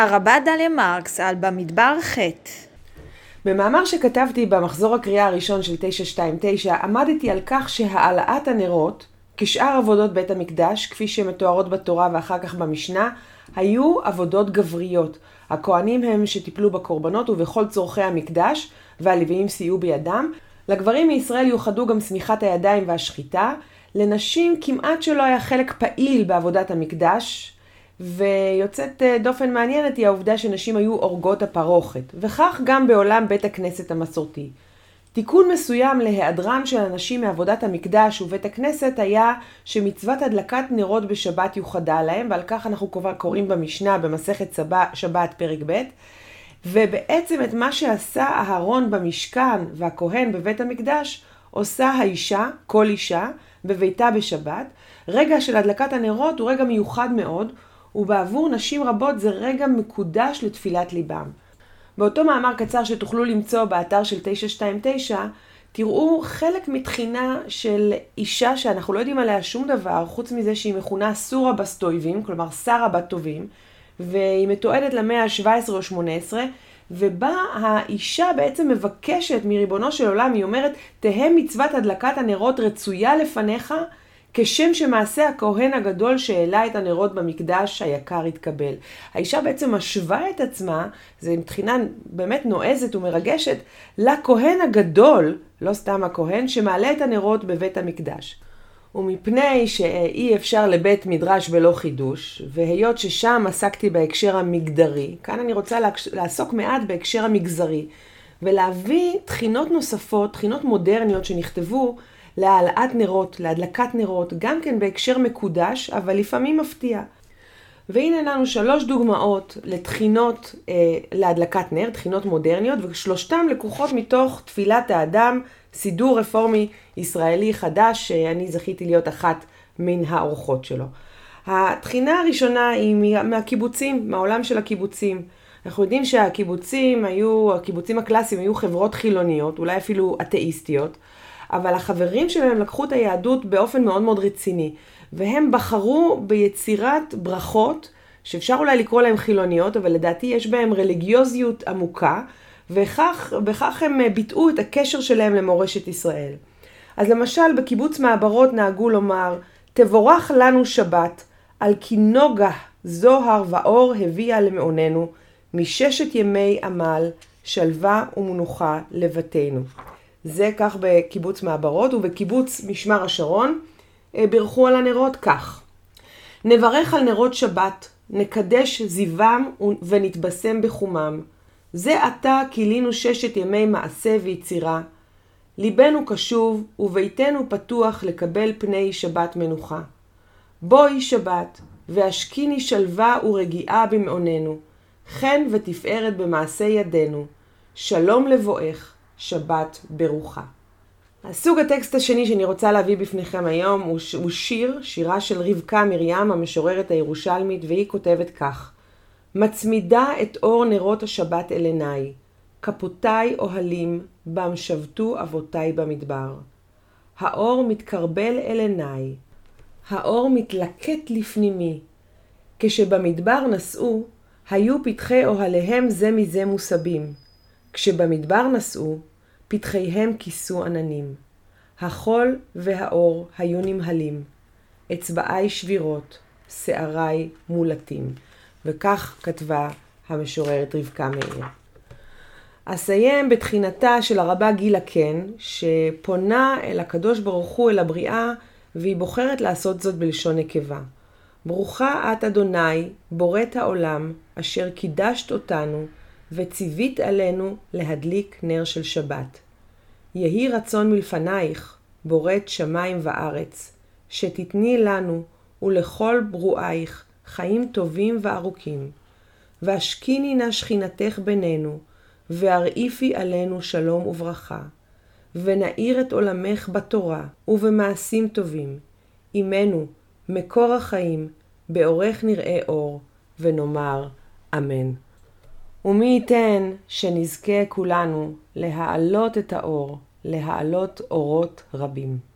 הרבה דליה מרקס על במדבר ח' במאמר שכתבתי במחזור הקריאה הראשון של 929 עמדתי על כך שהעלאת הנרות, כשאר עבודות בית המקדש, כפי שמתוארות בתורה ואחר כך במשנה, היו עבודות גבריות. הכהנים הם שטיפלו בקורבנות ובכל צורכי המקדש, והלוויים סייעו בידם. לגברים מישראל יוחדו גם שמיכת הידיים והשחיטה. לנשים כמעט שלא היה חלק פעיל בעבודת המקדש, ויוצאת אה, דופן מעניינת היא העובדה שנשים היו אורגות הפרוכת, וכך גם בעולם בית הכנסת המסורתי. תיקון מסוים להיעדרם של הנשים מעבודת המקדש ובית הכנסת היה שמצוות הדלקת נרות בשבת יוחדה להם, ועל כך אנחנו קוראים במשנה במסכת שבת פרק ב', ובעצם את מה שעשה אהרון במשכן והכהן בבית המקדש, עושה האישה, כל אישה, בביתה בשבת. רגע של הדלקת הנרות הוא רגע מיוחד מאוד, ובעבור נשים רבות זה רגע מקודש לתפילת ליבם. באותו מאמר קצר שתוכלו למצוא באתר של 929, תראו חלק מתחינה של אישה שאנחנו לא יודעים עליה שום דבר, חוץ מזה שהיא מכונה סורה בסטויבים, כלומר שרה בת טובים, והיא מתועדת למאה ה-17 או 18, ובה האישה בעצם מבקשת מריבונו של עולם, היא אומרת, תהא מצוות הדלקת הנרות רצויה לפניך, כשם שמעשה הכהן הגדול שהעלה את הנרות במקדש היקר התקבל. האישה בעצם משווה את עצמה, זו מבחינה באמת נועזת ומרגשת, לכהן הגדול, לא סתם הכהן, שמעלה את הנרות בבית המקדש. ומפני שאי אפשר לבית מדרש בלא חידוש, והיות ששם עסקתי בהקשר המגדרי, כאן אני רוצה לעסוק מעט בהקשר המגזרי, ולהביא תחינות נוספות, תחינות מודרניות שנכתבו להעלאת נרות, להדלקת נרות, גם כן בהקשר מקודש, אבל לפעמים מפתיע. והנה לנו שלוש דוגמאות לתחינות אה, להדלקת נר, תחינות מודרניות, ושלושתם לקוחות מתוך תפילת האדם, סידור רפורמי ישראלי חדש, שאני זכיתי להיות אחת מן האורחות שלו. התחינה הראשונה היא מהקיבוצים, מהעולם של הקיבוצים. אנחנו יודעים שהקיבוצים היו, הקיבוצים הקלאסיים היו חברות חילוניות, אולי אפילו אתאיסטיות, אבל החברים שלהם לקחו את היהדות באופן מאוד מאוד רציני, והם בחרו ביצירת ברכות, שאפשר אולי לקרוא להם חילוניות, אבל לדעתי יש בהם רליגיוזיות עמוקה, וכך הם ביטאו את הקשר שלהם למורשת ישראל. אז למשל בקיבוץ מעברות נהגו לומר, תבורך לנו שבת, על כי נוגה זוהר ואור הביאה למעוננו, מששת ימי עמל, שלווה ומנוחה לבתינו. זה כך בקיבוץ מעברות ובקיבוץ משמר השרון אה, בירכו על הנרות כך: נברך על נרות שבת, נקדש זיוום ונתבשם בחומם. זה עתה כילינו ששת ימי מעשה ויצירה. ליבנו קשוב וביתנו פתוח לקבל פני שבת מנוחה. בואי שבת, והשקיני שלווה ורגיעה במעוננו, חן ותפארת במעשה ידינו. שלום לבואך, שבת ברוחה. הסוג הטקסט השני שאני רוצה להביא בפניכם היום הוא, שיר, שירה של רבקה מרים, המשוררת הירושלמית, והיא כותבת כך: מצמידה את אור נרות השבת אל עיניי, כפותיי אוהלים, בם שבתו אבותיי במדבר. האור מתקרבל אל עיניי, האור מתלקט לפנימי. כשבמדבר נסעו, היו פתחי אוהליהם זה מזה מוסבים. כשבמדבר נסעו, פתחיהם כיסו עננים. החול והאור היו נמהלים, אצבעיי שבירות, שעריי מולטים. וכך כתבה המשוררת רבקה מאיר. אסיים בתחינתה של הרבה גילה קן, שפונה אל הקדוש ברוך הוא, אל הבריאה, והיא בוחרת לעשות זאת בלשון נקבה. ברוכה את אדוני, בוראת העולם, אשר קידשת אותנו, וציווית עלינו להדליק נר של שבת. יהי רצון מלפנייך, בוראת שמיים וארץ, שתתני לנו ולכל ברואייך חיים טובים וארוכים. והשקיני נא שכינתך בינינו, והרעיפי עלינו שלום וברכה. ונאיר את עולמך בתורה ובמעשים טובים. עמנו, מקור החיים, באורך נראה אור, ונאמר אמן. ומי ייתן שנזכה כולנו להעלות את האור, להעלות אורות רבים.